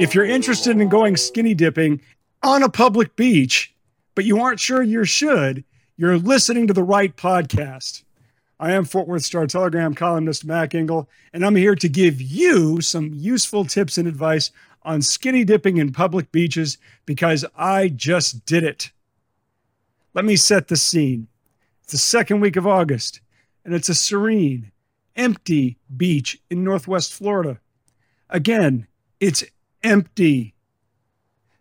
If you're interested in going skinny dipping on a public beach, but you aren't sure you should, you're listening to the right podcast. I am Fort Worth Star Telegram columnist Mac Engel, and I'm here to give you some useful tips and advice on skinny dipping in public beaches because I just did it. Let me set the scene. It's the second week of August, and it's a serene, empty beach in Northwest Florida. Again, it's empty.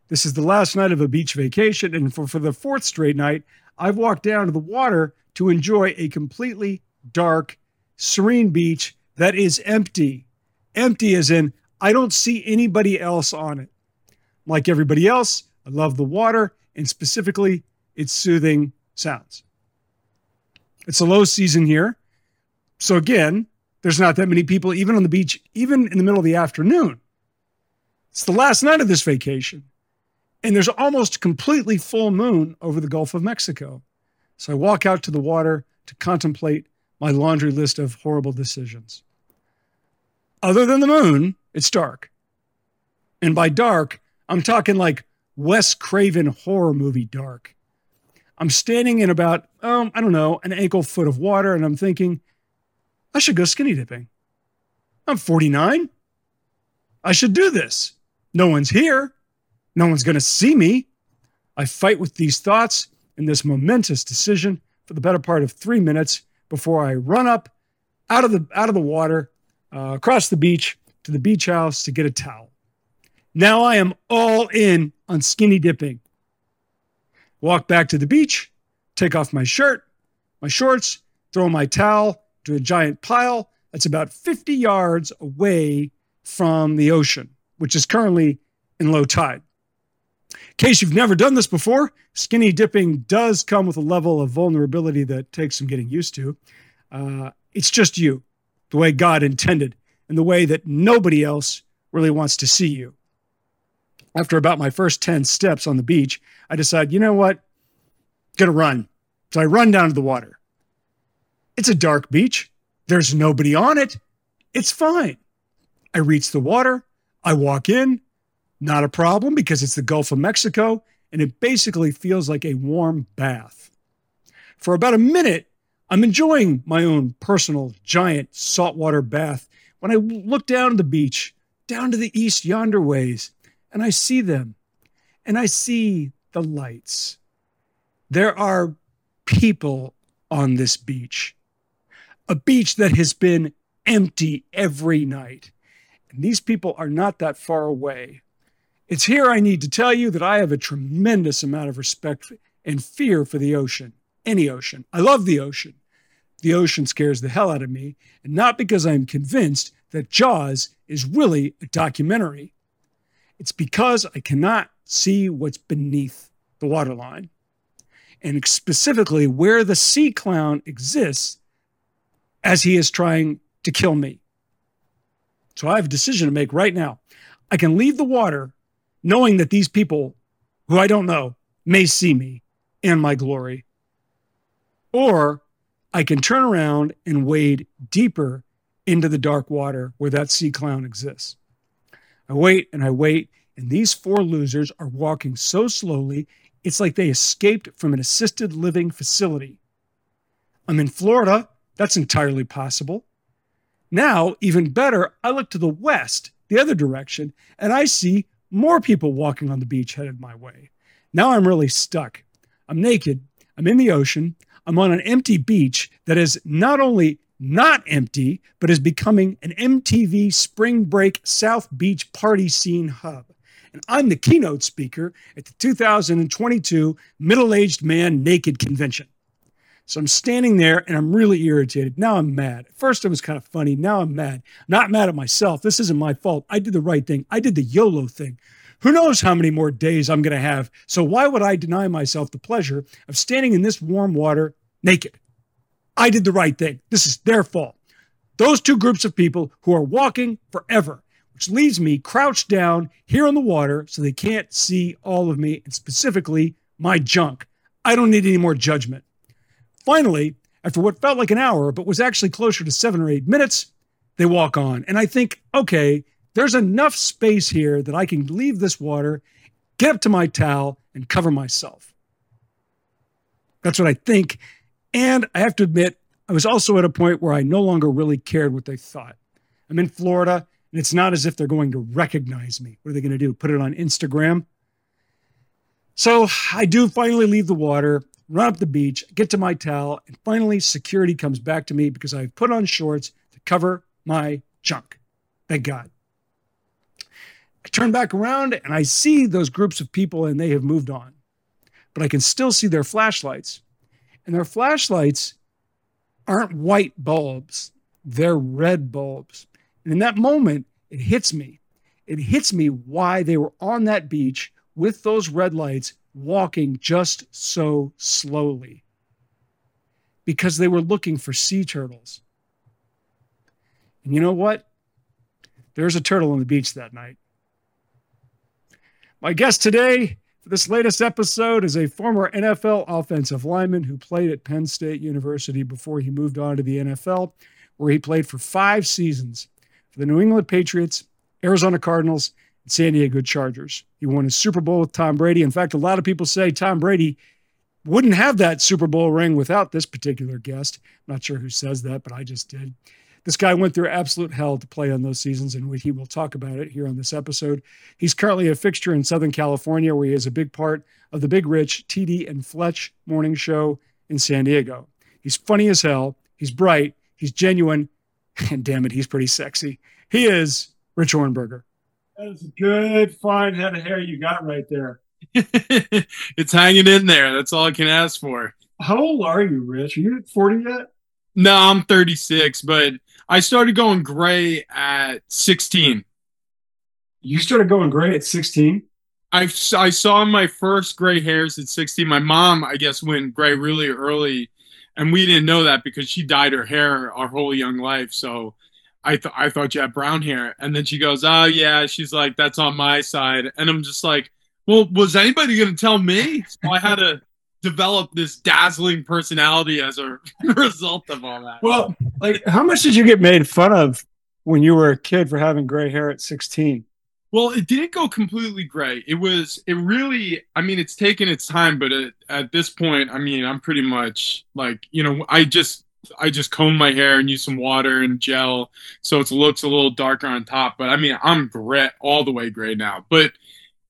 This is the last night of a beach vacation, and for, for the fourth straight night, I've walked down to the water to enjoy a completely dark, serene beach that is empty. Empty as in, I don't see anybody else on it. Like everybody else, I love the water and specifically its soothing sounds. It's a low season here. So, again, there's not that many people even on the beach, even in the middle of the afternoon. It's the last night of this vacation, and there's almost completely full moon over the Gulf of Mexico. So I walk out to the water to contemplate my laundry list of horrible decisions. Other than the moon, it's dark. And by dark, I'm talking like Wes Craven horror movie dark. I'm standing in about, um, I don't know, an ankle foot of water, and I'm thinking, I should go skinny dipping. I'm 49. I should do this. No one's here. No one's going to see me. I fight with these thoughts and this momentous decision for the better part of three minutes before I run up out of the out of the water, uh, across the beach to the beach house to get a towel. Now I am all in on skinny dipping. Walk back to the beach, take off my shirt, my shorts, throw my towel to a giant pile that's about 50 yards away from the ocean which is currently in low tide. In case you've never done this before, skinny dipping does come with a level of vulnerability that takes some getting used to. Uh, it's just you, the way God intended, and the way that nobody else really wants to see you. After about my first 10 steps on the beach, I decide, you know what? I'm gonna run. So I run down to the water. It's a dark beach. There's nobody on it. It's fine. I reach the water. I walk in, not a problem because it's the Gulf of Mexico and it basically feels like a warm bath. For about a minute, I'm enjoying my own personal giant saltwater bath when I look down the beach, down to the east yonder ways, and I see them and I see the lights. There are people on this beach, a beach that has been empty every night. And these people are not that far away. It's here I need to tell you that I have a tremendous amount of respect and fear for the ocean, any ocean. I love the ocean. The ocean scares the hell out of me, and not because I'm convinced that Jaws is really a documentary. It's because I cannot see what's beneath the waterline, and specifically where the sea clown exists as he is trying to kill me. So I have a decision to make right now. I can leave the water knowing that these people who I don't know may see me and my glory. Or I can turn around and wade deeper into the dark water where that sea clown exists. I wait and I wait, and these four losers are walking so slowly, it's like they escaped from an assisted living facility. I'm in Florida. That's entirely possible. Now, even better, I look to the west, the other direction, and I see more people walking on the beach headed my way. Now I'm really stuck. I'm naked. I'm in the ocean. I'm on an empty beach that is not only not empty, but is becoming an MTV spring break South Beach party scene hub. And I'm the keynote speaker at the 2022 Middle Aged Man Naked Convention. So I'm standing there and I'm really irritated. Now I'm mad. At first it was kind of funny. Now I'm mad. Not mad at myself. This isn't my fault. I did the right thing. I did the YOLO thing. Who knows how many more days I'm going to have? So why would I deny myself the pleasure of standing in this warm water naked? I did the right thing. This is their fault. Those two groups of people who are walking forever, which leaves me crouched down here on the water so they can't see all of me and specifically my junk. I don't need any more judgment. Finally, After what felt like an hour, but was actually closer to seven or eight minutes, they walk on. And I think, okay, there's enough space here that I can leave this water, get up to my towel, and cover myself. That's what I think. And I have to admit, I was also at a point where I no longer really cared what they thought. I'm in Florida, and it's not as if they're going to recognize me. What are they going to do? Put it on Instagram? So I do finally leave the water, run up the beach, get to my towel, and finally security comes back to me because I've put on shorts to cover my junk. Thank God. I turn back around and I see those groups of people and they have moved on. But I can still see their flashlights. And their flashlights aren't white bulbs, they're red bulbs. And in that moment, it hits me. It hits me why they were on that beach with those red lights walking just so slowly. Because they were looking for sea turtles. And you know what? There's a turtle on the beach that night. My guest today for this latest episode is a former NFL offensive lineman who played at Penn State University before he moved on to the NFL, where he played for five seasons for the New England Patriots, Arizona Cardinals, and San Diego Chargers. He won a Super Bowl with Tom Brady. In fact, a lot of people say Tom Brady wouldn't have that Super Bowl ring without this particular guest. I'm not sure who says that, but I just did. This guy went through absolute hell to play on those seasons, and he will talk about it here on this episode. He's currently a fixture in Southern California, where he is a big part of the Big Rich, TD, and Fletch morning show in San Diego. He's funny as hell. He's bright. He's genuine. And damn it, he's pretty sexy. He is Rich Ohrnberger. That is a good, fine head of hair you got right there. it's hanging in there. That's all I can ask for. How old are you, Rich? Are you 40 yet? No, I'm 36, but I started going gray at 16. You started going gray at 16? I, I saw my first gray hairs at 16. My mom, I guess, went gray really early, and we didn't know that because she dyed her hair our whole young life. So I thought I thought you had brown hair, and then she goes, "Oh yeah," she's like, "That's on my side," and I'm just like, "Well, was anybody going to tell me?" So I had to develop this dazzling personality as a result of all that. Well, like, how much did you get made fun of when you were a kid for having gray hair at 16? Well, it didn't go completely gray. It was, it really, I mean, it's taken its time, but it, at this point, I mean, I'm pretty much like, you know, I just, I just comb my hair and use some water and gel, so it looks a little darker on top. But I mean, I'm gray all the way gray now. But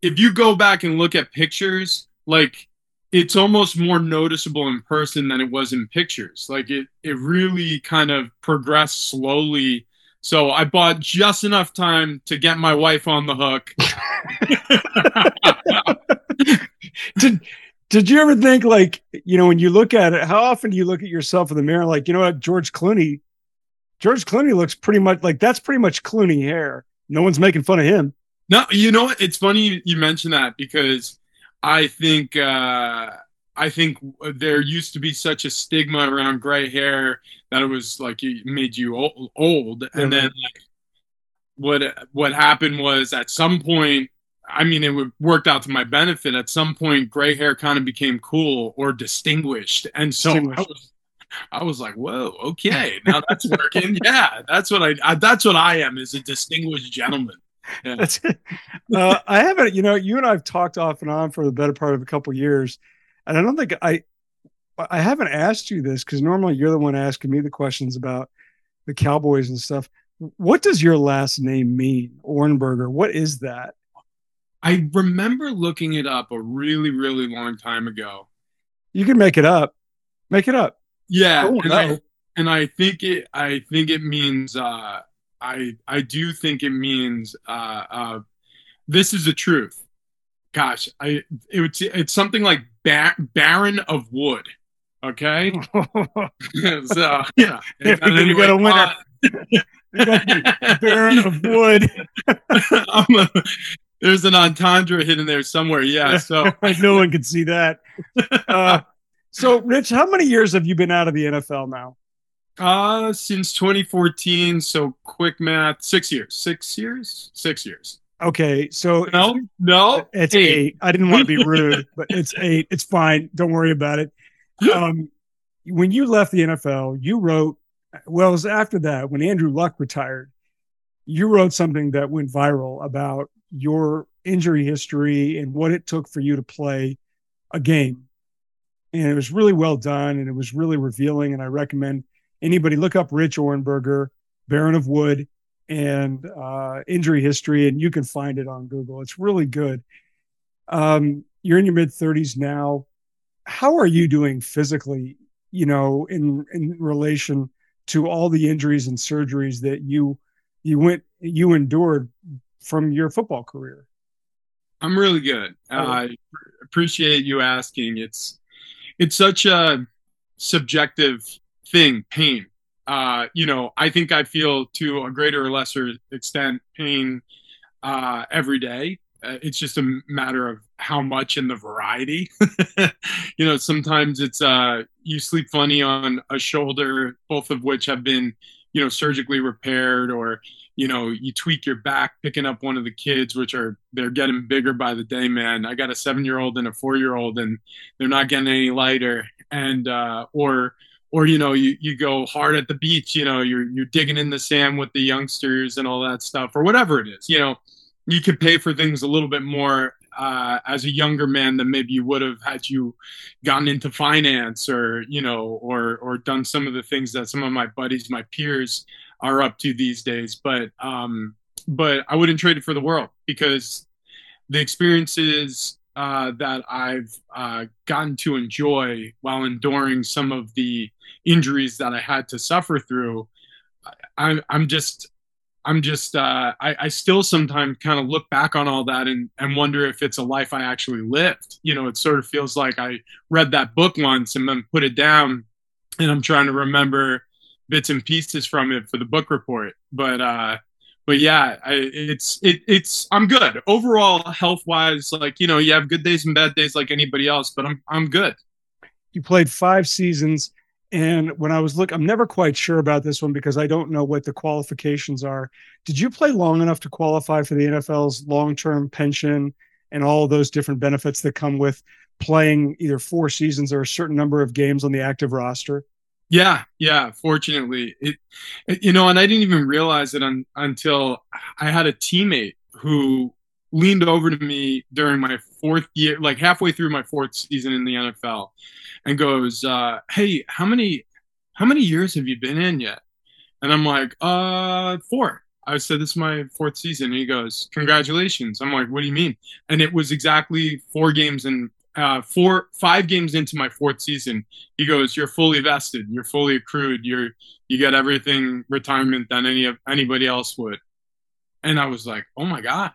if you go back and look at pictures, like it's almost more noticeable in person than it was in pictures. Like it, it really kind of progressed slowly. So I bought just enough time to get my wife on the hook. did Did you ever think like you know when you look at it? How often do you look at yourself in the mirror? Like you know what George Clooney, George Clooney looks pretty much like that's pretty much Clooney hair. No one's making fun of him. No, you know what? it's funny you mention that because I think uh, I think there used to be such a stigma around gray hair that it was like it made you old, and then like what what happened was at some point. I mean, it worked out to my benefit. At some point, gray hair kind of became cool or distinguished, and so distinguished. I was, I was like, "Whoa, okay, now that's working." yeah, that's what I, I. That's what I am is a distinguished gentleman. Yeah. That's it. Uh, I haven't, you know, you and I've talked off and on for the better part of a couple years, and I don't think I, I haven't asked you this because normally you're the one asking me the questions about the Cowboys and stuff. What does your last name mean, Ohrnberger? What is that? I remember looking it up a really, really long time ago. You can make it up. Make it up. Yeah, and I, and I think it. I think it means uh, I I do think it means uh, uh, this is the truth. Gosh, I it, would, it's something like bar- Baron of Wood. Okay, so yeah, and anyway, you got a winner. Uh, Baron of Wood. a, there's an entendre hidden there somewhere. Yeah, so no one can see that. Uh, so, Rich, how many years have you been out of the NFL now? Uh, since 2014. So quick math, six years. Six years. Six years. Okay, so no, no, it's eight. eight. I didn't want to be rude, but it's eight. It's fine. Don't worry about it. Um, when you left the NFL, you wrote, well, it was after that when Andrew Luck retired, you wrote something that went viral about your injury history and what it took for you to play a game. And it was really well done and it was really revealing. And I recommend anybody look up Rich Ohrnberger, Baron of Wood, and uh, injury history, and you can find it on Google. It's really good. Um, you're in your mid 30s now. How are you doing physically? You know, in in relation to all the injuries and surgeries that you you went you endured from your football career. I'm really good. Oh. I appreciate you asking. It's it's such a subjective thing, pain. Uh, you know, I think I feel to a greater or lesser extent pain uh, every day. Uh, it's just a matter of how much and the variety. you know, sometimes it's uh, you sleep funny on a shoulder, both of which have been, you know, surgically repaired, or you know, you tweak your back picking up one of the kids, which are they're getting bigger by the day, man. I got a seven year old and a four year old, and they're not getting any lighter. And uh, or or you know, you you go hard at the beach, you know, you're you're digging in the sand with the youngsters and all that stuff, or whatever it is. You know, you could pay for things a little bit more uh, as a younger man than maybe you would have had you gotten into finance or you know or or done some of the things that some of my buddies my peers are up to these days. But um, but I wouldn't trade it for the world because the experiences uh, that I've uh, gotten to enjoy while enduring some of the injuries that I had to suffer through, I'm, I'm just I'm just uh, I, I still sometimes kind of look back on all that and, and wonder if it's a life I actually lived. You know, it sort of feels like I read that book once and then put it down, and I'm trying to remember bits and pieces from it for the book report. But uh, but yeah, I, it's it it's I'm good overall health wise. Like you know, you have good days and bad days like anybody else, but I'm I'm good. You played five seasons, and when I was look, I'm never quite sure about this one because I don't know what the qualifications are. Did you play long enough to qualify for the NFL's long term pension and all those different benefits that come with playing either four seasons or a certain number of games on the active roster? Yeah, yeah. Fortunately, it, you know, and I didn't even realize it un, until I had a teammate who leaned over to me during my fourth year, like halfway through my fourth season in the NFL, and goes, uh, "Hey, how many, how many years have you been in yet?" And I'm like, "Uh, four. I said, "This is my fourth season." And he goes, "Congratulations." I'm like, "What do you mean?" And it was exactly four games and uh, four five games into my fourth season, he goes, "You're fully vested. You're fully accrued. You're you get everything retirement than any of anybody else would." And I was like, "Oh my god!"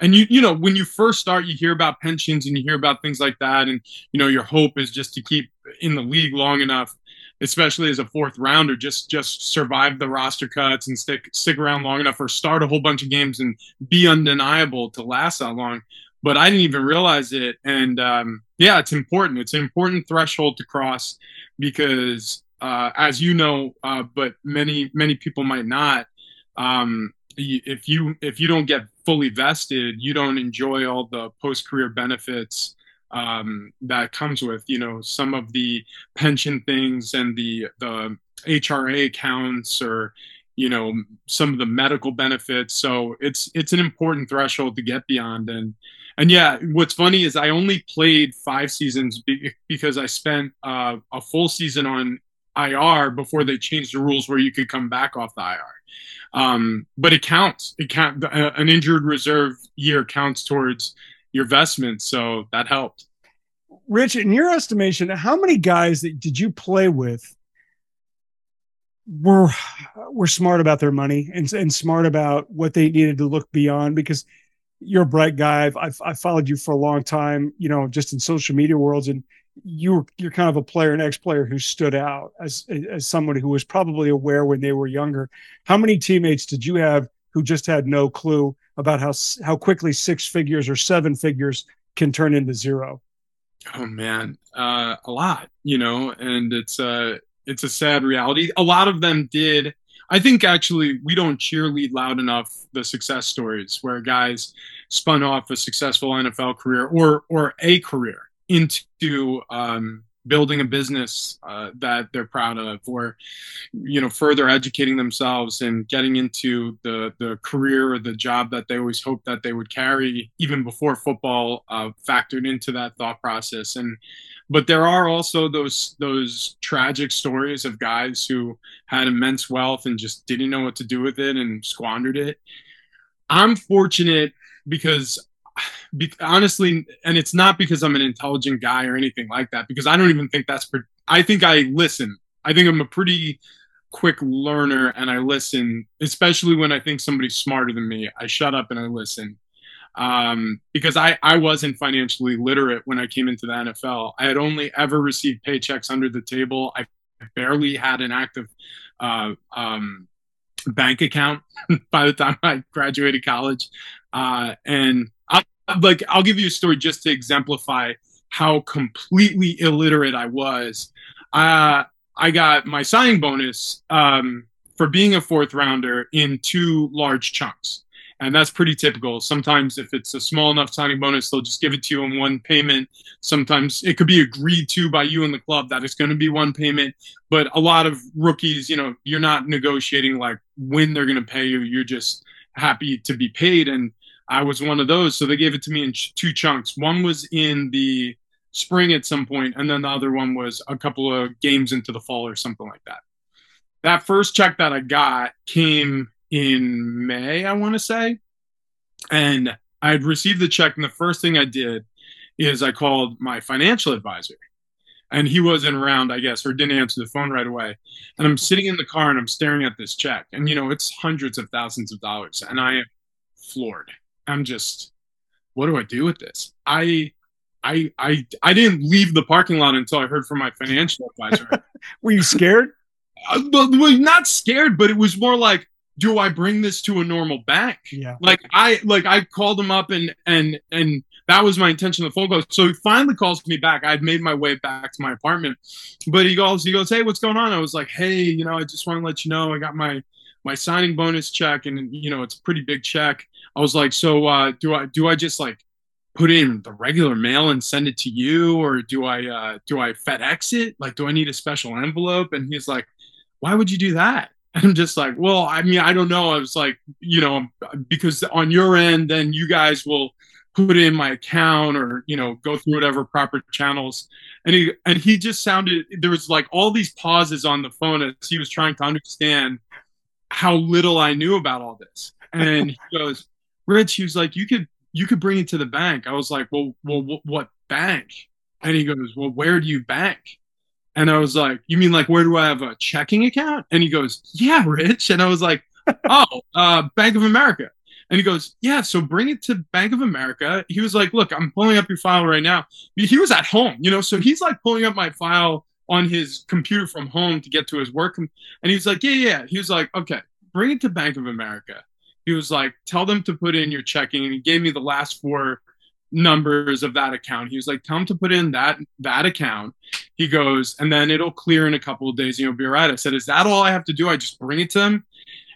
And you you know when you first start, you hear about pensions and you hear about things like that, and you know your hope is just to keep in the league long enough, especially as a fourth rounder, just just survive the roster cuts and stick stick around long enough, or start a whole bunch of games and be undeniable to last that long but I didn't even realize it. And um, yeah, it's important. It's an important threshold to cross because, uh, as you know, uh, but many many people might not. Um, if you if you don't get fully vested, you don't enjoy all the post career benefits um, that comes with you know some of the pension things and the the HRA accounts or you know some of the medical benefits. So it's it's an important threshold to get beyond and and yeah, what's funny is I only played five seasons be- because I spent uh, a full season on IR before they changed the rules where you could come back off the IR. Um, but it counts. It count uh, an injured reserve year counts towards your vestment, so that helped. Rich, in your estimation, how many guys that did you play with were were smart about their money and, and smart about what they needed to look beyond? Because you're a bright guy. I've, I've, I've followed you for a long time, you know, just in social media worlds, and you're you're kind of a player, an ex-player who stood out as as somebody who was probably aware when they were younger. How many teammates did you have who just had no clue about how how quickly six figures or seven figures can turn into zero? Oh man, uh, a lot, you know, and it's a uh, it's a sad reality. A lot of them did I think actually we don't cheerlead loud enough the success stories where guys spun off a successful NFL career or or a career into um, building a business uh, that they're proud of or you know further educating themselves and getting into the the career or the job that they always hoped that they would carry even before football uh, factored into that thought process. And but there are also those those tragic stories of guys who had immense wealth and just didn't know what to do with it and squandered it i'm fortunate because be, honestly, and it's not because I'm an intelligent guy or anything like that, because I don't even think that's. I think I listen. I think I'm a pretty quick learner and I listen, especially when I think somebody's smarter than me. I shut up and I listen. Um, because I, I wasn't financially literate when I came into the NFL. I had only ever received paychecks under the table. I barely had an active uh, um, bank account by the time I graduated college. Uh, and I, like I'll give you a story just to exemplify how completely illiterate I was. Uh, I got my signing bonus um, for being a fourth rounder in two large chunks. And that's pretty typical. Sometimes, if it's a small enough signing bonus, they'll just give it to you in one payment. Sometimes it could be agreed to by you and the club that it's going to be one payment. But a lot of rookies, you know, you're not negotiating like when they're going to pay you. You're just happy to be paid. And I was one of those. So they gave it to me in two chunks. One was in the spring at some point, and then the other one was a couple of games into the fall or something like that. That first check that I got came in May, I want to say. And I'd received the check, and the first thing I did is I called my financial advisor. And he wasn't around, I guess, or didn't answer the phone right away. And I'm sitting in the car and I'm staring at this check. And, you know, it's hundreds of thousands of dollars. And I am floored. I'm just, what do I do with this? I, I, I, I didn't leave the parking lot until I heard from my financial advisor. Were you scared? Uh, well, not scared, but it was more like, do I bring this to a normal bank? Yeah. Like I, like I called him up and and and that was my intention. The phone goes. So he finally calls me back. I'd made my way back to my apartment, but he goes, he goes, hey, what's going on? I was like, hey, you know, I just want to let you know I got my my signing bonus check, and you know, it's a pretty big check. I was like, so uh, do I do I just like put in the regular mail and send it to you, or do I uh, do I FedEx it? Like, do I need a special envelope? And he's like, why would you do that? I'm just like, well, I mean, I don't know. I was like, you know, because on your end, then you guys will put in my account or you know go through whatever proper channels and he and he just sounded there was like all these pauses on the phone as he was trying to understand how little i knew about all this and he goes Rich, he was like, you could you could bring it to the bank. I was like, well, well, what bank? And he goes, well, where do you bank? And I was like, you mean like where do I have a checking account? And he goes, yeah, Rich. And I was like, oh, uh, Bank of America. And he goes, yeah, so bring it to Bank of America. He was like, look, I'm pulling up your file right now. He was at home, you know, so he's like pulling up my file on his computer from home to get to his work. And he was like, yeah, yeah. He was like, okay, bring it to Bank of America he was like, tell them to put in your checking. And he gave me the last four numbers of that account. He was like, tell them to put in that that account. He goes, and then it'll clear in a couple of days you'll be all right. I said, Is that all I have to do? I just bring it to him.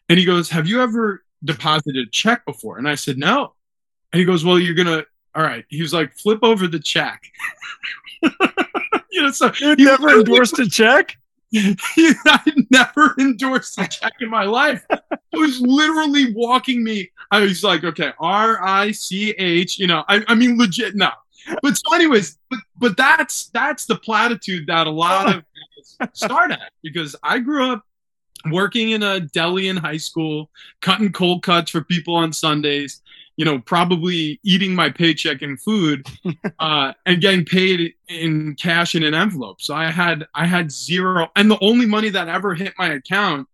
And he goes, Have you ever deposited a check before? And I said, No. And he goes, Well, you're gonna all right. He was like, flip over the check. you know, so you never endorsed a check? I never endorsed a check in my life. He was literally walking me. I was like, okay, R I C H. You know, I, I mean, legit. No, but so, anyways, but but that's that's the platitude that a lot of start at because I grew up working in a deli in high school, cutting cold cuts for people on Sundays you know, probably eating my paycheck in food uh, and getting paid in cash in an envelope. So I had I had zero, and the only money that ever hit my account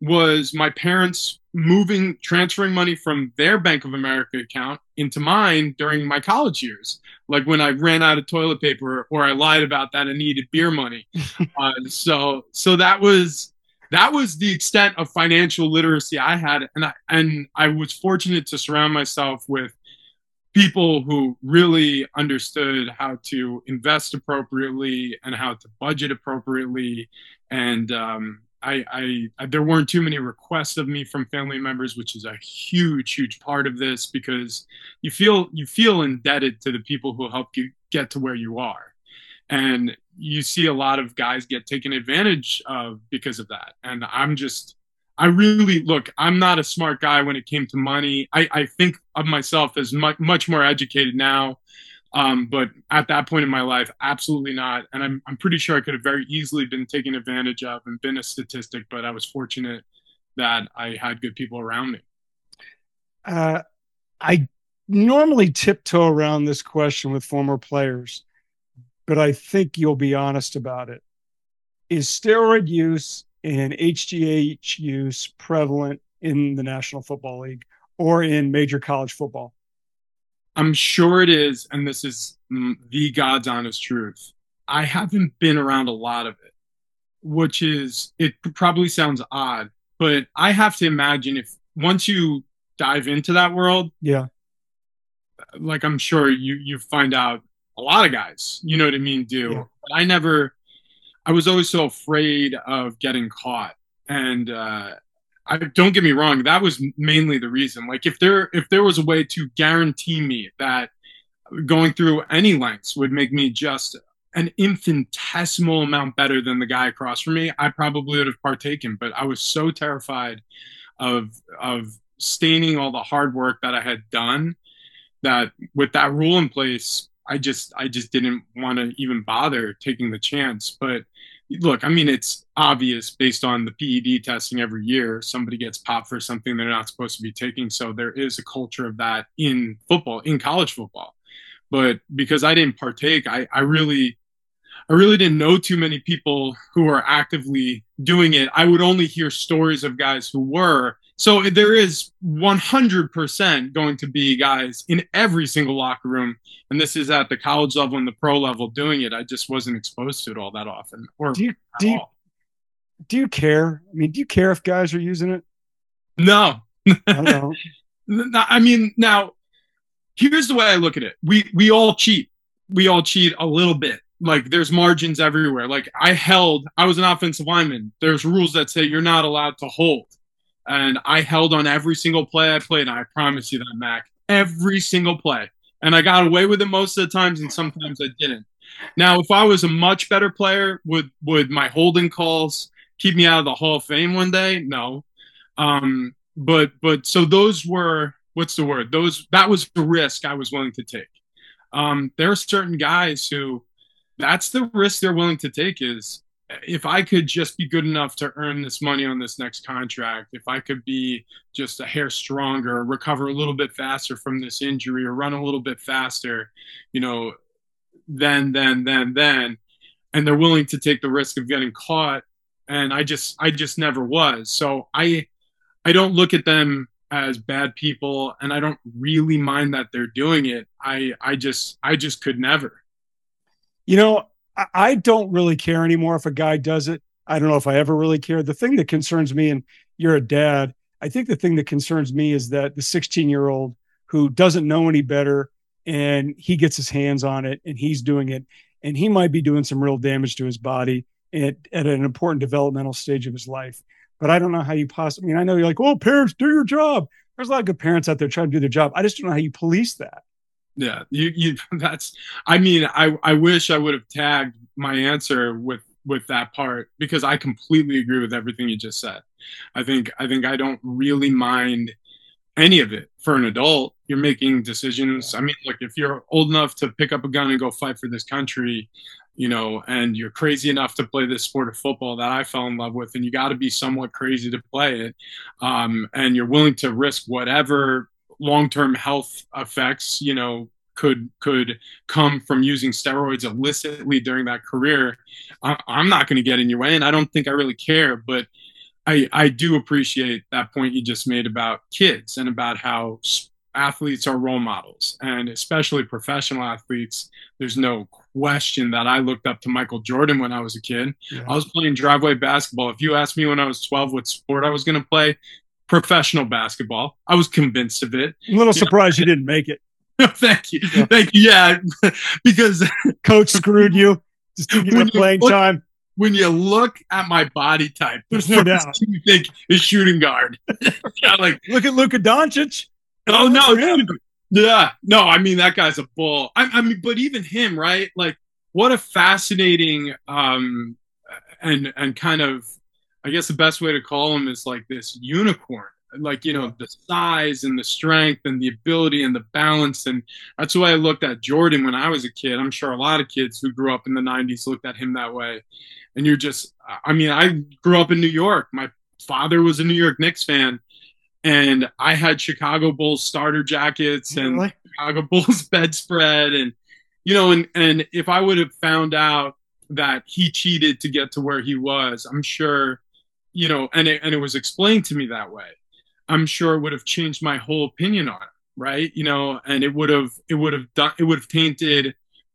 was my parents moving, transferring money from their Bank of America account into mine during my college years. Like when I ran out of toilet paper, or I lied about that and needed beer money. uh, so so that was that was the extent of financial literacy I had, and I and I was fortunate to surround myself with people who really understood how to invest appropriately and how to budget appropriately, and um, I, I, I, there weren't too many requests of me from family members, which is a huge, huge part of this because you feel you feel indebted to the people who helped you get to where you are. And you see a lot of guys get taken advantage of because of that. And I'm just, I really look, I'm not a smart guy when it came to money. I, I think of myself as much, much more educated now. Um, but at that point in my life, absolutely not. And I'm, I'm pretty sure I could have very easily been taken advantage of and been a statistic, but I was fortunate that I had good people around me. Uh, I normally tiptoe around this question with former players, but I think you'll be honest about it. Is steroid use and HGH use prevalent in the National Football League or in major college football? I'm sure it is, and this is the God's honest truth. I haven't been around a lot of it, which is, it probably sounds odd, but I have to imagine if once you dive into that world, yeah, like I'm sure you you find out a lot of guys, you know what I mean, do. Yeah. I never I was always so afraid of getting caught. And uh I don't get me wrong, that was mainly the reason. Like if there if there was a way to guarantee me that going through any lengths would make me just an infinitesimal amount better than the guy across from me, I probably would have partaken. But I was so terrified of of staining all the hard work that I had done that with that rule in place, I just I just didn't want to even bother taking the chance. But look, I mean, it's obvious based on the PED testing every year, somebody gets popped for something they're not supposed to be taking. So there is a culture of that in football, in college football. But because I didn't partake, I, I really I really didn't know too many people who are actively doing it. I would only hear stories of guys who were, so there is 100% going to be guys in every single locker room, and this is at the college level and the pro level doing it. I just wasn't exposed to it all that often. Or do you do you, do you care? I mean, do you care if guys are using it? No. I, I mean, now here's the way I look at it. We we all cheat. We all cheat a little bit. Like there's margins everywhere. Like I held, I was an offensive lineman. There's rules that say you're not allowed to hold and I held on every single play I played. I promise you that, Mac. Every single play. And I got away with it most of the times, and sometimes I didn't. Now, if I was a much better player, would would my holding calls keep me out of the Hall of Fame one day? No. Um, but but so those were what's the word? Those that was the risk I was willing to take. Um, there are certain guys who that's the risk they're willing to take is if I could just be good enough to earn this money on this next contract, if I could be just a hair stronger, recover a little bit faster from this injury, or run a little bit faster, you know, then, then, then, then, and they're willing to take the risk of getting caught, and I just, I just never was. So I, I don't look at them as bad people, and I don't really mind that they're doing it. I, I just, I just could never. You know, I don't really care anymore if a guy does it. I don't know if I ever really care. The thing that concerns me, and you're a dad, I think the thing that concerns me is that the 16 year old who doesn't know any better and he gets his hands on it and he's doing it and he might be doing some real damage to his body at, at an important developmental stage of his life. But I don't know how you possibly, I mean, I know you're like, well, parents, do your job. There's a lot of good parents out there trying to do their job. I just don't know how you police that. Yeah, you you that's I mean, I I wish I would have tagged my answer with with that part because I completely agree with everything you just said. I think I think I don't really mind any of it for an adult. You're making decisions. I mean, look, if you're old enough to pick up a gun and go fight for this country, you know, and you're crazy enough to play this sport of football that I fell in love with, and you got to be somewhat crazy to play it, um, and you're willing to risk whatever long-term health effects you know could could come from using steroids illicitly during that career I, am not going to get in your way and i don't think i really care but i i do appreciate that point you just made about kids and about how athletes are role models and especially professional athletes there's no question that i looked up to michael jordan when i was a kid yeah. i was playing driveway basketball if you asked me when i was 12 what sport i was going to play professional basketball. I was convinced of it. A little surprised you didn't make it. Thank you. Yeah. Thank you. Yeah, because coach screwed you. Just didn't playing look, time. When you look at my body type, there's no doubt. You think is shooting guard. yeah, like look at Luka Doncic. Oh no, yeah, no. I mean that guy's a bull. I, I mean, but even him, right? Like what a fascinating um, and and kind of I guess the best way to call him is like this unicorn. Like you know the size and the strength and the ability and the balance. And that's why i looked at jordan when i was a kid. I'm sure a lot of kids who grew up in the 90s looked at him that way. And you're just i mean i grew up in new york. My father was a new york knicks fan. And i had chicago bulls starter jackets and really? chicago bulls bedspread. And you know and and if i would have found out that he cheated to get to where he was i'm sure you know, and it, and it was explained to me that way. I'm sure it would have changed my whole opinion on it, right? You know, and it would have it would have done it would have tainted,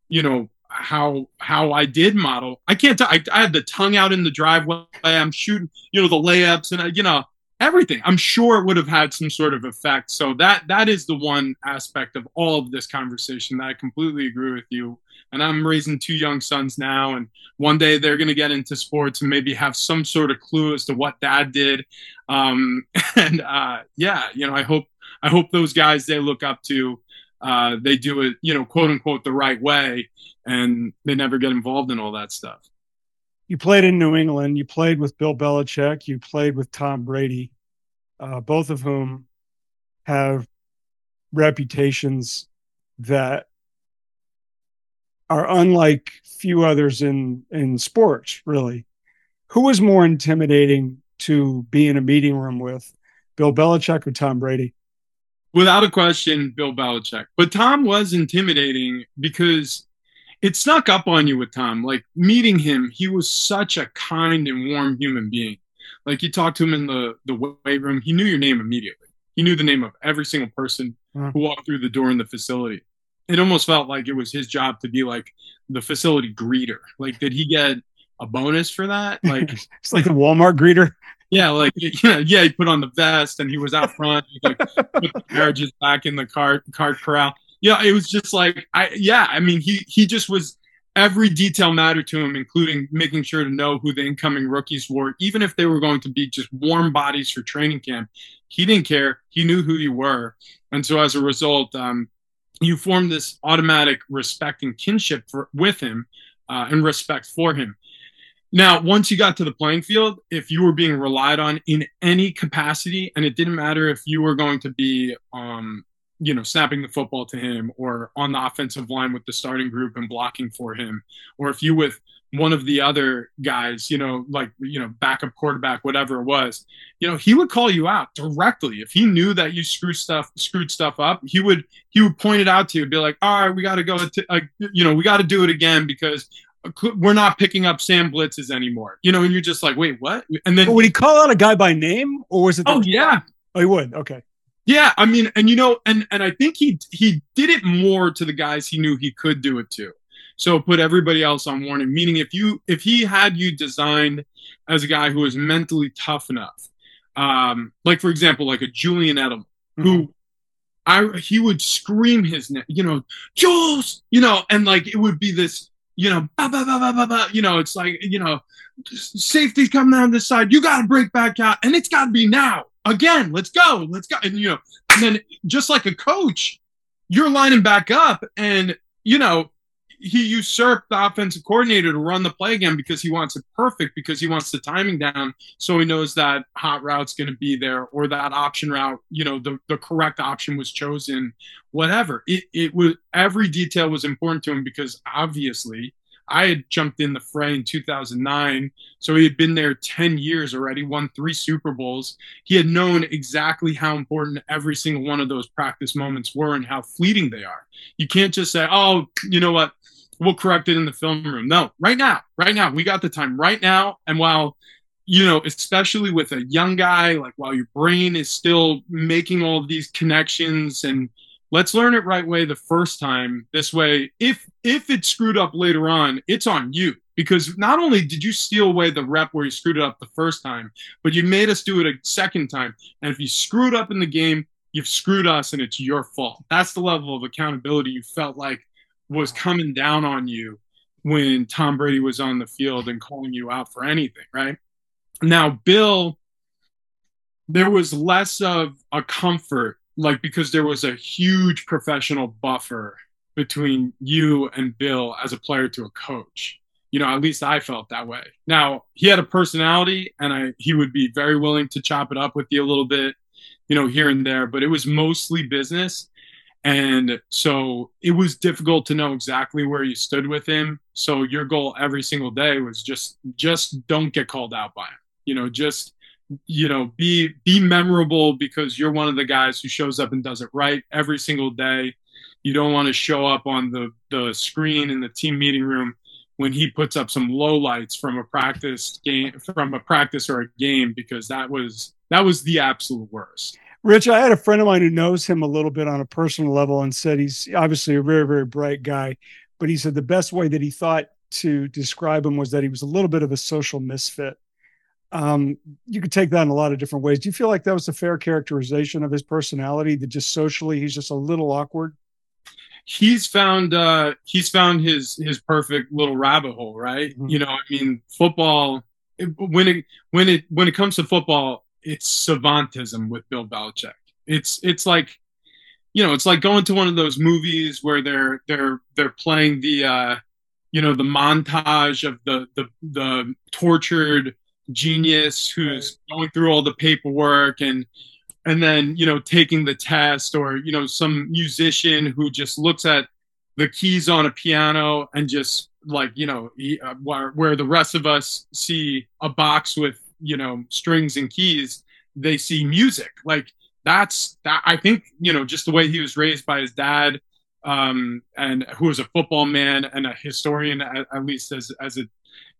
you know, how how I did model. I can't. T- I, I had the tongue out in the driveway. I'm shooting, you know, the layups and you know everything. I'm sure it would have had some sort of effect. So that that is the one aspect of all of this conversation that I completely agree with you and I'm raising two young sons now, and one day they're going to get into sports and maybe have some sort of clue as to what dad did. Um, and uh, yeah, you know, I hope I hope those guys they look up to, uh, they do it, you know, quote unquote, the right way, and they never get involved in all that stuff. You played in New England. You played with Bill Belichick. You played with Tom Brady, uh, both of whom have reputations that are unlike few others in in sports really. Who was more intimidating to be in a meeting room with bill belichick or tom brady? Without a question bill belichick. But tom was intimidating because it snuck up on you with tom. Like meeting him he was such a kind and warm human being. Like you talked to him in the the weight room he knew your name immediately. He knew the name of every single person who walked through the door in the facility it almost felt like it was his job to be like the facility greeter. Like, did he get a bonus for that? Like, it's like the Walmart greeter. Yeah, like yeah, yeah. He put on the vest and he was out front. He like put the carriages back in the cart cart corral. Yeah, it was just like I yeah. I mean, he he just was every detail mattered to him, including making sure to know who the incoming rookies were, even if they were going to be just warm bodies for training camp. He didn't care. He knew who you were, and so as a result, um, you form this automatic respect and kinship for, with him uh, and respect for him. Now, once you got to the playing field, if you were being relied on in any capacity, and it didn't matter if you were going to be, um, you know, snapping the football to him or on the offensive line with the starting group and blocking for him, or if you with one of the other guys, you know, like, you know, backup quarterback, whatever it was, you know, he would call you out directly. If he knew that you screwed stuff, screwed stuff up, he would, he would point it out to you, be like, all right, we got to go, to, uh, you know, we got to do it again because we're not picking up Sam blitzes anymore, you know, and you're just like, wait, what? And then but would he call out a guy by name or was it? oh yeah. Oh, he would. Okay. Yeah. I mean, and you know, and, and I think he, he did it more to the guys he knew he could do it to so put everybody else on warning. Meaning, if you if he had you designed as a guy who was mentally tough enough, um, like for example, like a Julian Edelman, mm-hmm. who I he would scream his name, you know, Jules, you know, and like it would be this, you know, bah, bah, bah, bah, bah, bah, you know, it's like, you know, safety's coming down this side, you got to break back out, and it's got to be now again. Let's go, let's go, and you know, and then just like a coach, you're lining back up, and you know, he usurped the offensive coordinator to run the play again because he wants it perfect because he wants the timing down so he knows that hot route's going to be there or that option route you know the, the correct option was chosen whatever it, it was every detail was important to him because obviously I had jumped in the fray in 2009. So he had been there 10 years already, won three Super Bowls. He had known exactly how important every single one of those practice moments were and how fleeting they are. You can't just say, oh, you know what? We'll correct it in the film room. No, right now, right now, we got the time right now. And while, you know, especially with a young guy, like while your brain is still making all of these connections and let's learn it right way the first time. This way, if if it's screwed up later on, it's on you. Because not only did you steal away the rep where you screwed it up the first time, but you made us do it a second time. And if you screwed up in the game, you've screwed us and it's your fault. That's the level of accountability you felt like was coming down on you when Tom Brady was on the field and calling you out for anything, right? Now, Bill, there was less of a comfort, like because there was a huge professional buffer between you and Bill as a player to a coach. You know, at least I felt that way. Now, he had a personality and I he would be very willing to chop it up with you a little bit, you know, here and there, but it was mostly business. And so it was difficult to know exactly where you stood with him. So your goal every single day was just just don't get called out by him. You know, just you know, be be memorable because you're one of the guys who shows up and does it right every single day. You don't want to show up on the the screen in the team meeting room when he puts up some low lights from a practice game from a practice or a game because that was that was the absolute worst. Rich, I had a friend of mine who knows him a little bit on a personal level and said he's obviously a very, very bright guy. But he said the best way that he thought to describe him was that he was a little bit of a social misfit. Um, you could take that in a lot of different ways. Do you feel like that was a fair characterization of his personality? That just socially he's just a little awkward. He's found uh, he's found his his perfect little rabbit hole, right? Mm-hmm. You know, I mean, football when it when it when it comes to football, it's savantism with Bill Belichick. It's it's like you know, it's like going to one of those movies where they're they're they're playing the uh you know the montage of the the the tortured genius who's going through all the paperwork and and then you know taking the test or you know some musician who just looks at the keys on a piano and just like you know he, uh, where, where the rest of us see a box with you know strings and keys they see music. Like that's that i think you know just the way he was raised by his dad um and who was a football man and a historian at, at least as as it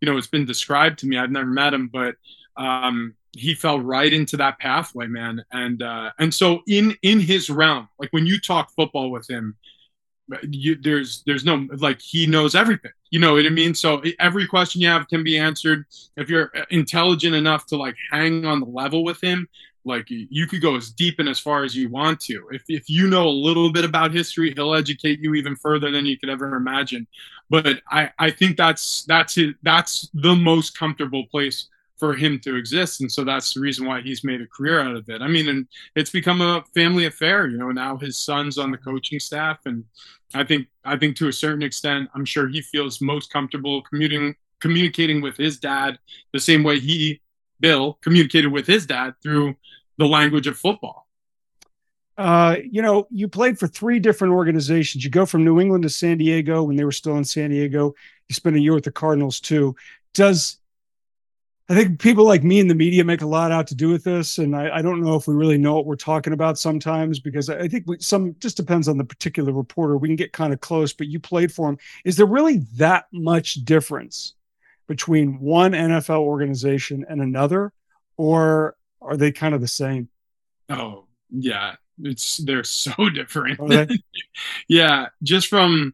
you know it's been described to me. I've never met him but um he fell right into that pathway man. And uh and so in in his realm like when you talk football with him you, there's there's no like he knows everything. You know what i mean? So every question you have can be answered. If you're uh, intelligent enough to like hang on the level with him like you could go as deep and as far as you want to. If, if you know a little bit about history he'll educate you even further than you could ever imagine. But i i think that's that's it that's the most comfortable place for him to exist and so that's the reason why he's made a career out of it i mean and it's become a family affair you know now his son's on the coaching staff and i think i think to a certain extent i'm sure he feels most comfortable commuting communicating with his dad the same way he bill communicated with his dad through the language of football uh, you know, you played for three different organizations. You go from New England to San Diego when they were still in San Diego. You spent a year with the Cardinals too. Does I think people like me in the media make a lot out to do with this, and I, I don't know if we really know what we're talking about sometimes because I think we, some just depends on the particular reporter. We can get kind of close, but you played for him. Is there really that much difference between one NFL organization and another, or are they kind of the same? Oh yeah, it's they're so different. yeah, just from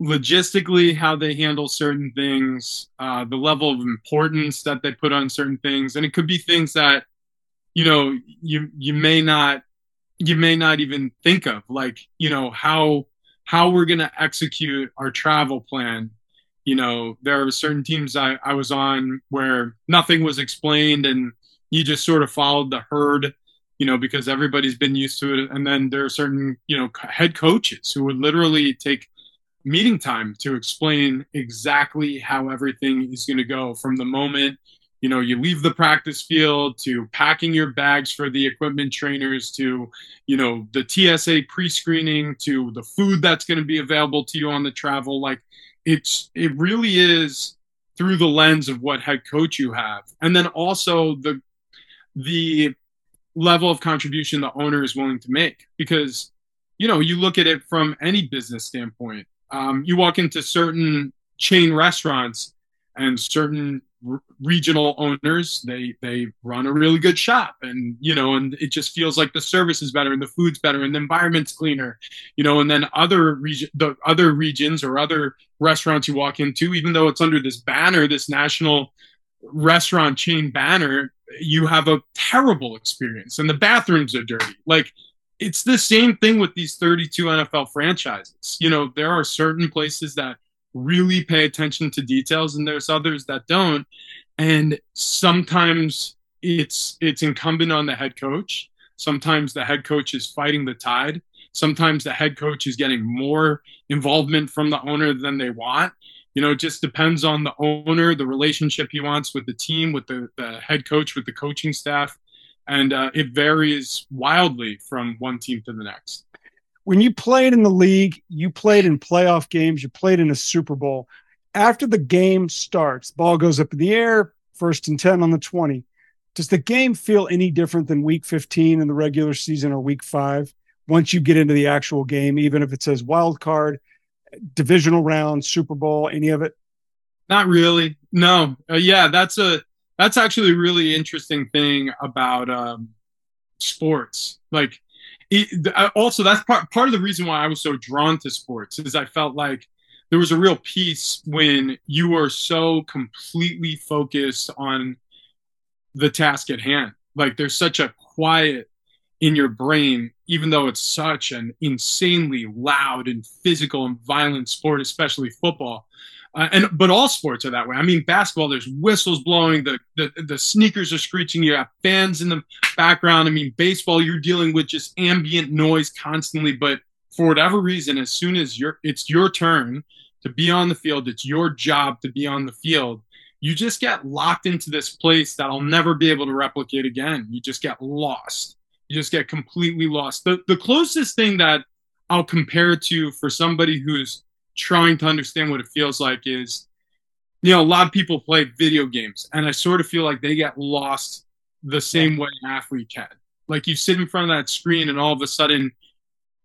logistically how they handle certain things, uh, the level of importance that they put on certain things, and it could be things that you know you you may not you may not even think of, like you know how how we're going to execute our travel plan. You know, there are certain teams I, I was on where nothing was explained and you just sort of followed the herd you know, because everybody's been used to it. And then there are certain, you know, head coaches who would literally take meeting time to explain exactly how everything is going to go from the moment you know you leave the practice field to packing your bags for the equipment trainers to you know the TSA pre-screening to the food that's going to be available to you on the travel. Like it's it really is through the lens of what head coach you have. And then also the the level of contribution the owner is willing to make. Because you know you look at it from any business standpoint um, you walk into certain chain restaurants and certain r- regional owners they they run a really good shop and you know and it just feels like the service is better and the food's better and the environment's cleaner you know and then other region the other regions or other restaurants you walk into even though it's under this banner this national restaurant chain banner you have a terrible experience and the bathrooms are dirty. Like it's the same thing with these 32 NFL franchises. You know, there are certain places that really pay attention to details and there's others that don't. And sometimes it's it's incumbent on the head coach. Sometimes the head coach is fighting the tide. Sometimes the head coach is getting more involvement from the owner than they want. You know, it just depends on the owner, the relationship he wants with the team, with the, the head coach, with the coaching staff. And uh, it varies wildly from one team to the next. When you played in the league, you played in playoff games, you played in a Super Bowl. After the game starts, ball goes up in the air, first and 10 on the 20. Does the game feel any different than week 15 in the regular season or week five once you get into the actual game, even if it says wild card, divisional round, Super Bowl, any of it? Not really. No. Uh, yeah, that's a that's actually a really interesting thing about um, sports. Like, it, also that's part part of the reason why I was so drawn to sports is I felt like there was a real peace when you are so completely focused on the task at hand. Like there's such a quiet in your brain, even though it's such an insanely loud and physical and violent sport, especially football. Uh, and but all sports are that way. I mean, basketball, there's whistles blowing, the, the the sneakers are screeching, you have fans in the background. I mean, baseball, you're dealing with just ambient noise constantly. But for whatever reason, as soon as you're it's your turn to be on the field, it's your job to be on the field you just get locked into this place that I'll never be able to replicate again. You just get lost. You just get completely lost. The the closest thing that I'll compare to for somebody who's trying to understand what it feels like is you know, a lot of people play video games and I sort of feel like they get lost the same way an athlete can. Like you sit in front of that screen and all of a sudden,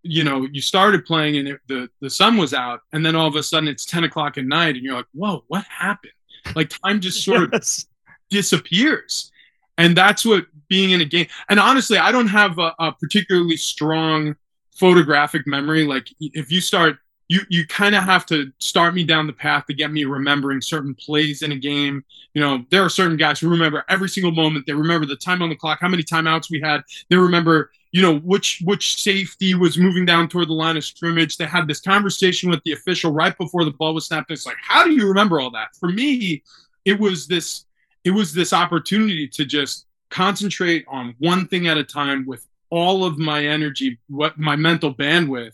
you know, you started playing and it, the, the sun was out and then all of a sudden it's 10 o'clock at night and you're like, whoa, what happened? Like time just sort yes. of disappears. And that's what being in a game. And honestly, I don't have a, a particularly strong photographic memory. Like if you start, you you kind of have to start me down the path to get me remembering certain plays in a game. You know, there are certain guys who remember every single moment. They remember the time on the clock, how many timeouts we had. They remember, you know, which which safety was moving down toward the line of scrimmage. They had this conversation with the official right before the ball was snapped. It's like, how do you remember all that? For me, it was this it was this opportunity to just concentrate on one thing at a time with all of my energy, what my mental bandwidth.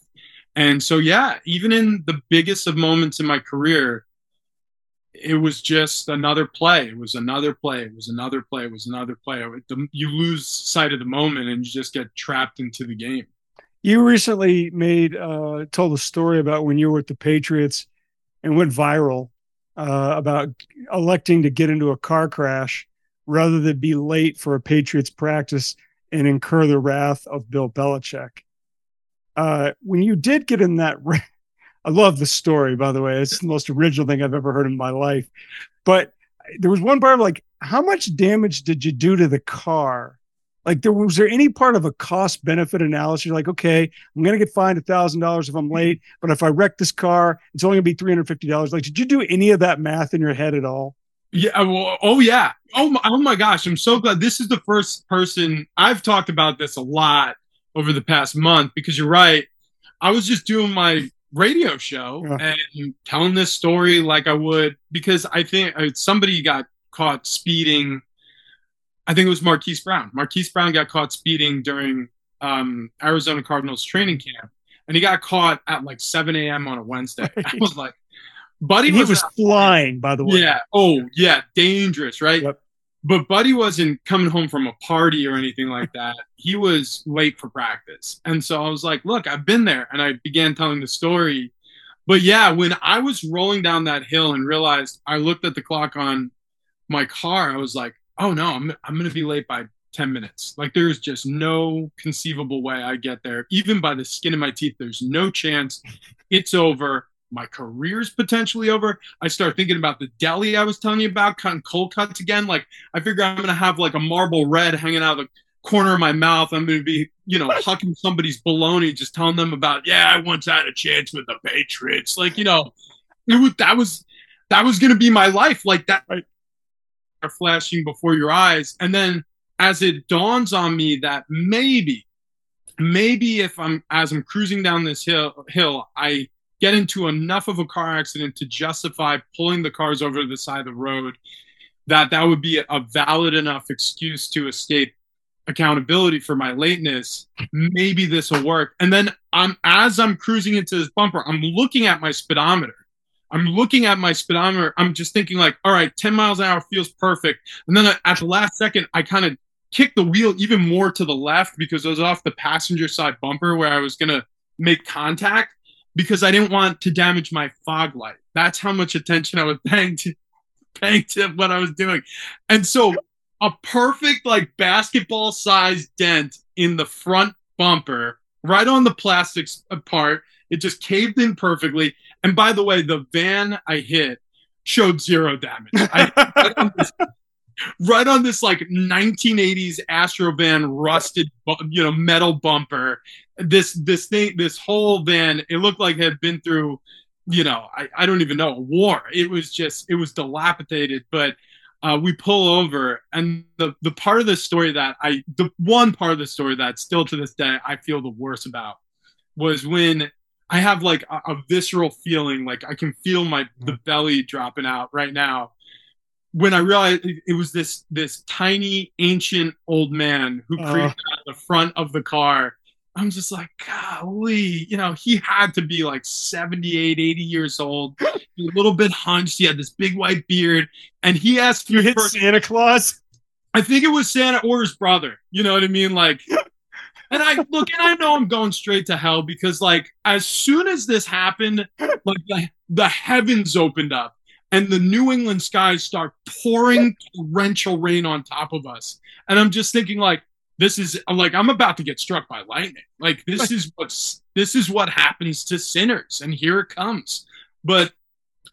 And so, yeah, even in the biggest of moments in my career, it was just another play. It was another play. It was another play. It was another play. You lose sight of the moment and you just get trapped into the game. You recently made uh, told a story about when you were at the Patriots and went viral uh, about electing to get into a car crash rather than be late for a Patriots practice and incur the wrath of Bill Belichick. Uh, when you did get in that, I love the story, by the way. It's the most original thing I've ever heard in my life. But there was one part of like, how much damage did you do to the car? Like, there was there any part of a cost benefit analysis? You're like, okay, I'm going to get fined a thousand dollars if I'm late, but if I wreck this car, it's only going to be three hundred fifty dollars. Like, did you do any of that math in your head at all? Yeah. Well, oh yeah. Oh my, oh my gosh. I'm so glad. This is the first person I've talked about this a lot over the past month because you're right. I was just doing my radio show yeah. and telling this story like I would because I think somebody got caught speeding. I think it was Marquise Brown. Marquise Brown got caught speeding during um, Arizona Cardinals training camp, and he got caught at like 7 a.m. on a Wednesday. I was like, Buddy was, was flying, by the way. Yeah. Oh, yeah. Dangerous, right? Yep. But Buddy wasn't coming home from a party or anything like that. he was late for practice. And so I was like, look, I've been there. And I began telling the story. But yeah, when I was rolling down that hill and realized I looked at the clock on my car, I was like, oh no, I'm, I'm going to be late by 10 minutes. Like there's just no conceivable way I get there. Even by the skin of my teeth, there's no chance it's over my career's potentially over. I start thinking about the deli I was telling you about, cutting cold cuts again. Like I figure I'm gonna have like a Marlboro Red hanging out of the corner of my mouth. I'm gonna be, you know, hucking somebody's baloney, just telling them about, yeah, I once had a chance with the Patriots. Like, you know, it was that was that was gonna be my life. Like that right. flashing before your eyes. And then as it dawns on me that maybe, maybe if I'm as I'm cruising down this hill hill, I get into enough of a car accident to justify pulling the cars over to the side of the road that that would be a valid enough excuse to escape accountability for my lateness. Maybe this will work. And then I'm as I'm cruising into this bumper, I'm looking at my speedometer. I'm looking at my speedometer. I'm just thinking like, all right, 10 miles an hour feels perfect. And then at the last second, I kind of kick the wheel even more to the left because I was off the passenger side bumper where I was gonna make contact because I didn't want to damage my fog light. That's how much attention I was paying to paying to what I was doing. And so a perfect like basketball sized dent in the front bumper, right on the plastic part. It just caved in perfectly. And by the way, the van I hit showed zero damage. I, right, on this, right, on this, like 1980s Astro van rusted, you know, metal bumper. This this thing, this whole van, it looked like it had been through, you know, I, I don't even know war. It was just it was dilapidated, but uh, we pull over, and the the part of the story that I, the one part of the story that still to this day I feel the worst about was when I have like a, a visceral feeling, like I can feel my the belly dropping out right now. When I realized it was this this tiny ancient old man who uh. creeped out the front of the car I'm just like, golly, you know, he had to be like 78, 80 years old, a little bit hunched. He had this big white beard, and he asked you hit Santa Claus. I think it was Santa or his brother. You know what I mean? Like, and I look, and I know I'm going straight to hell because, like, as soon as this happened, like the, the heavens opened up and the New England skies start pouring torrential rain on top of us. And I'm just thinking, like, this is I'm like I'm about to get struck by lightning. Like this is what's this is what happens to sinners, and here it comes. But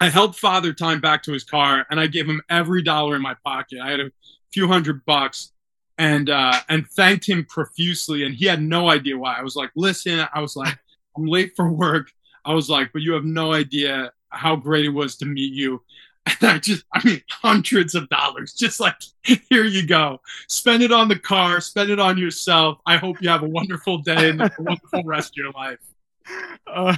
I helped Father Time back to his car, and I gave him every dollar in my pocket. I had a few hundred bucks, and uh, and thanked him profusely. And he had no idea why. I was like, "Listen," I was like, "I'm late for work." I was like, "But you have no idea how great it was to meet you." And I just, I mean, hundreds of dollars. Just like, here you go. Spend it on the car, spend it on yourself. I hope you have a wonderful day and a wonderful rest of your life. Uh,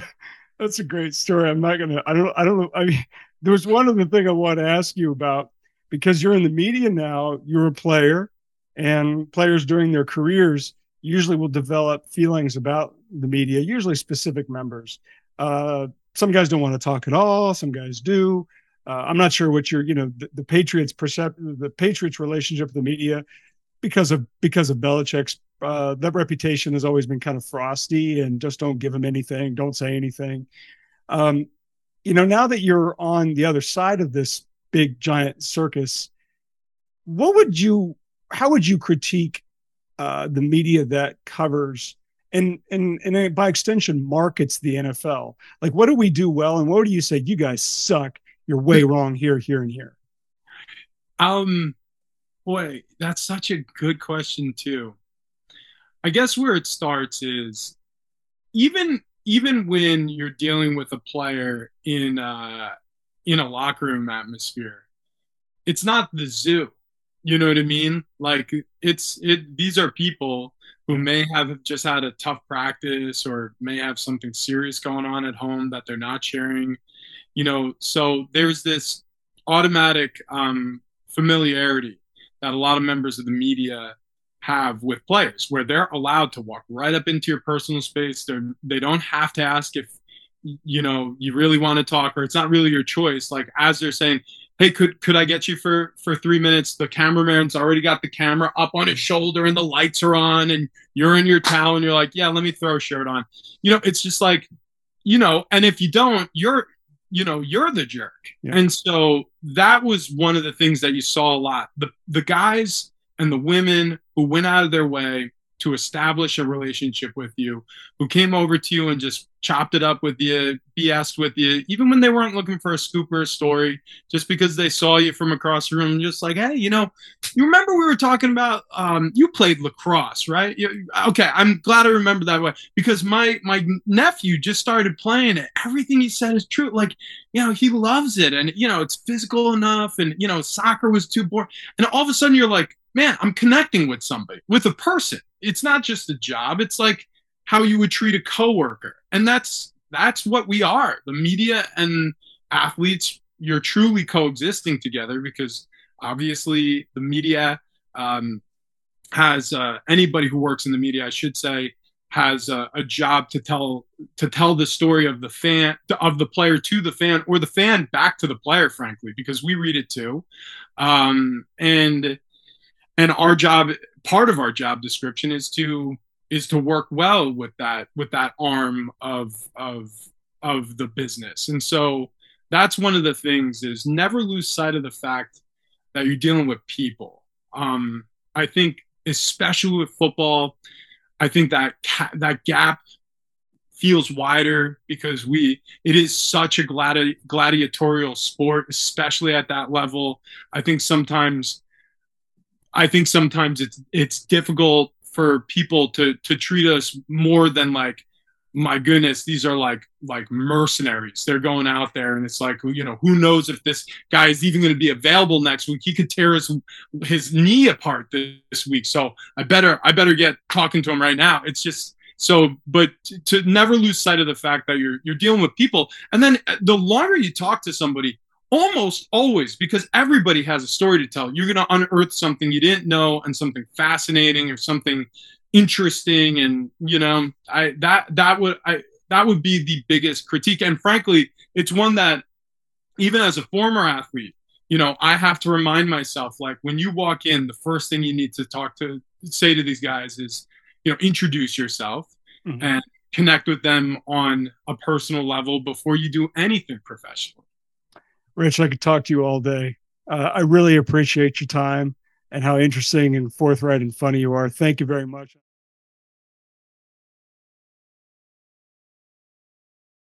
that's a great story. I'm not gonna. I don't. I don't know. I mean, there was one other thing I want to ask you about because you're in the media now. You're a player, and players during their careers usually will develop feelings about the media. Usually, specific members. Uh, some guys don't want to talk at all. Some guys do. Uh, I'm not sure what your, you know, the, the Patriots percep- the Patriots relationship with the media, because of because of Belichick's uh, that reputation has always been kind of frosty and just don't give him anything, don't say anything. Um, you know, now that you're on the other side of this big giant circus, what would you, how would you critique uh, the media that covers and and and by extension markets the NFL? Like, what do we do well, and what do you say? You guys suck you're way wrong here, here, and here? Um, boy, that's such a good question too. I guess where it starts is even even when you're dealing with a player in uh, in a locker room atmosphere, it's not the zoo. You know what I mean? Like it's it. These are people who may have just had a tough practice or may have something serious going on at home that they're not sharing you know? So there's this automatic um, familiarity that a lot of members of the media have with players where they're allowed to walk right up into your personal space. They're they don't have to ask if you know you really want to talk or it's not really your choice. Like as they're saying hey could could i get you for for three minutes? The cameraman's already got the camera up on his shoulder and the lights are on and you're in your towel and you're like yeah let me throw a shirt on. You know it's just like you know and if you don't you're you know you're the jerk. Yeah. and so that was one of the things that you saw a lot. The the guys and the women who went out of their way to establish a relationship with you, who came over to you and just chopped it up with you, BS with you, even when they weren't looking for a scoop or a story, just because they saw you from across the room, just like, hey, you know, you remember we were talking about um, you played lacrosse, right? You, okay, I'm glad I remember that way because my my nephew just started playing it. Everything he said is true. Like, you know, he loves it, and you know, it's physical enough, and you know, soccer was too boring, and all of a sudden you're like, man, I'm connecting with somebody, with a person. It's not just a job. It's like how you would treat a coworker. And that's that's what we are. The media and athletes you're truly coexisting together because obviously the media um, has uh, anybody who works in the media, I should say, has a, a, job to tell to tell the story of the fan of the player to the fan or the fan back to the player frankly because we read it too. Um, and and our job part of our job description is to is to work well with that with that arm of of of the business. And so that's one of the things is never lose sight of the fact that you're dealing with people. Um, i think especially with football I think that ca- that gap feels wider because we it is such a gladi- gladiatorial sport especially at that level. I think sometimes i think sometimes it's it's difficult for people to to treat us more than like my goodness these are like like mercenaries. They're going out there and it's like you know who knows if this guy is even going to be available next week? He could tear his his knee apart this week. So i better i better get talking to him right now. It's just so but to never lose sight of the fact that you're you're dealing with people. And then uh, the longer you talk to somebody almost always because everybody has a story to tell. You're going to unearth something you didn't know and something fascinating or something interesting and you know i that that would i that would be the biggest critique. And frankly it's one that even as a former athlete you know i have to remind myself like when you walk in the first thing you need to talk to say to these guys is you know introduce yourself mm-hmm. and connect with them on a personal level before you do anything professional rich i could talk to you all day. Uh, i really appreciate your time and how interesting and forthright and funny you are. Thank you very much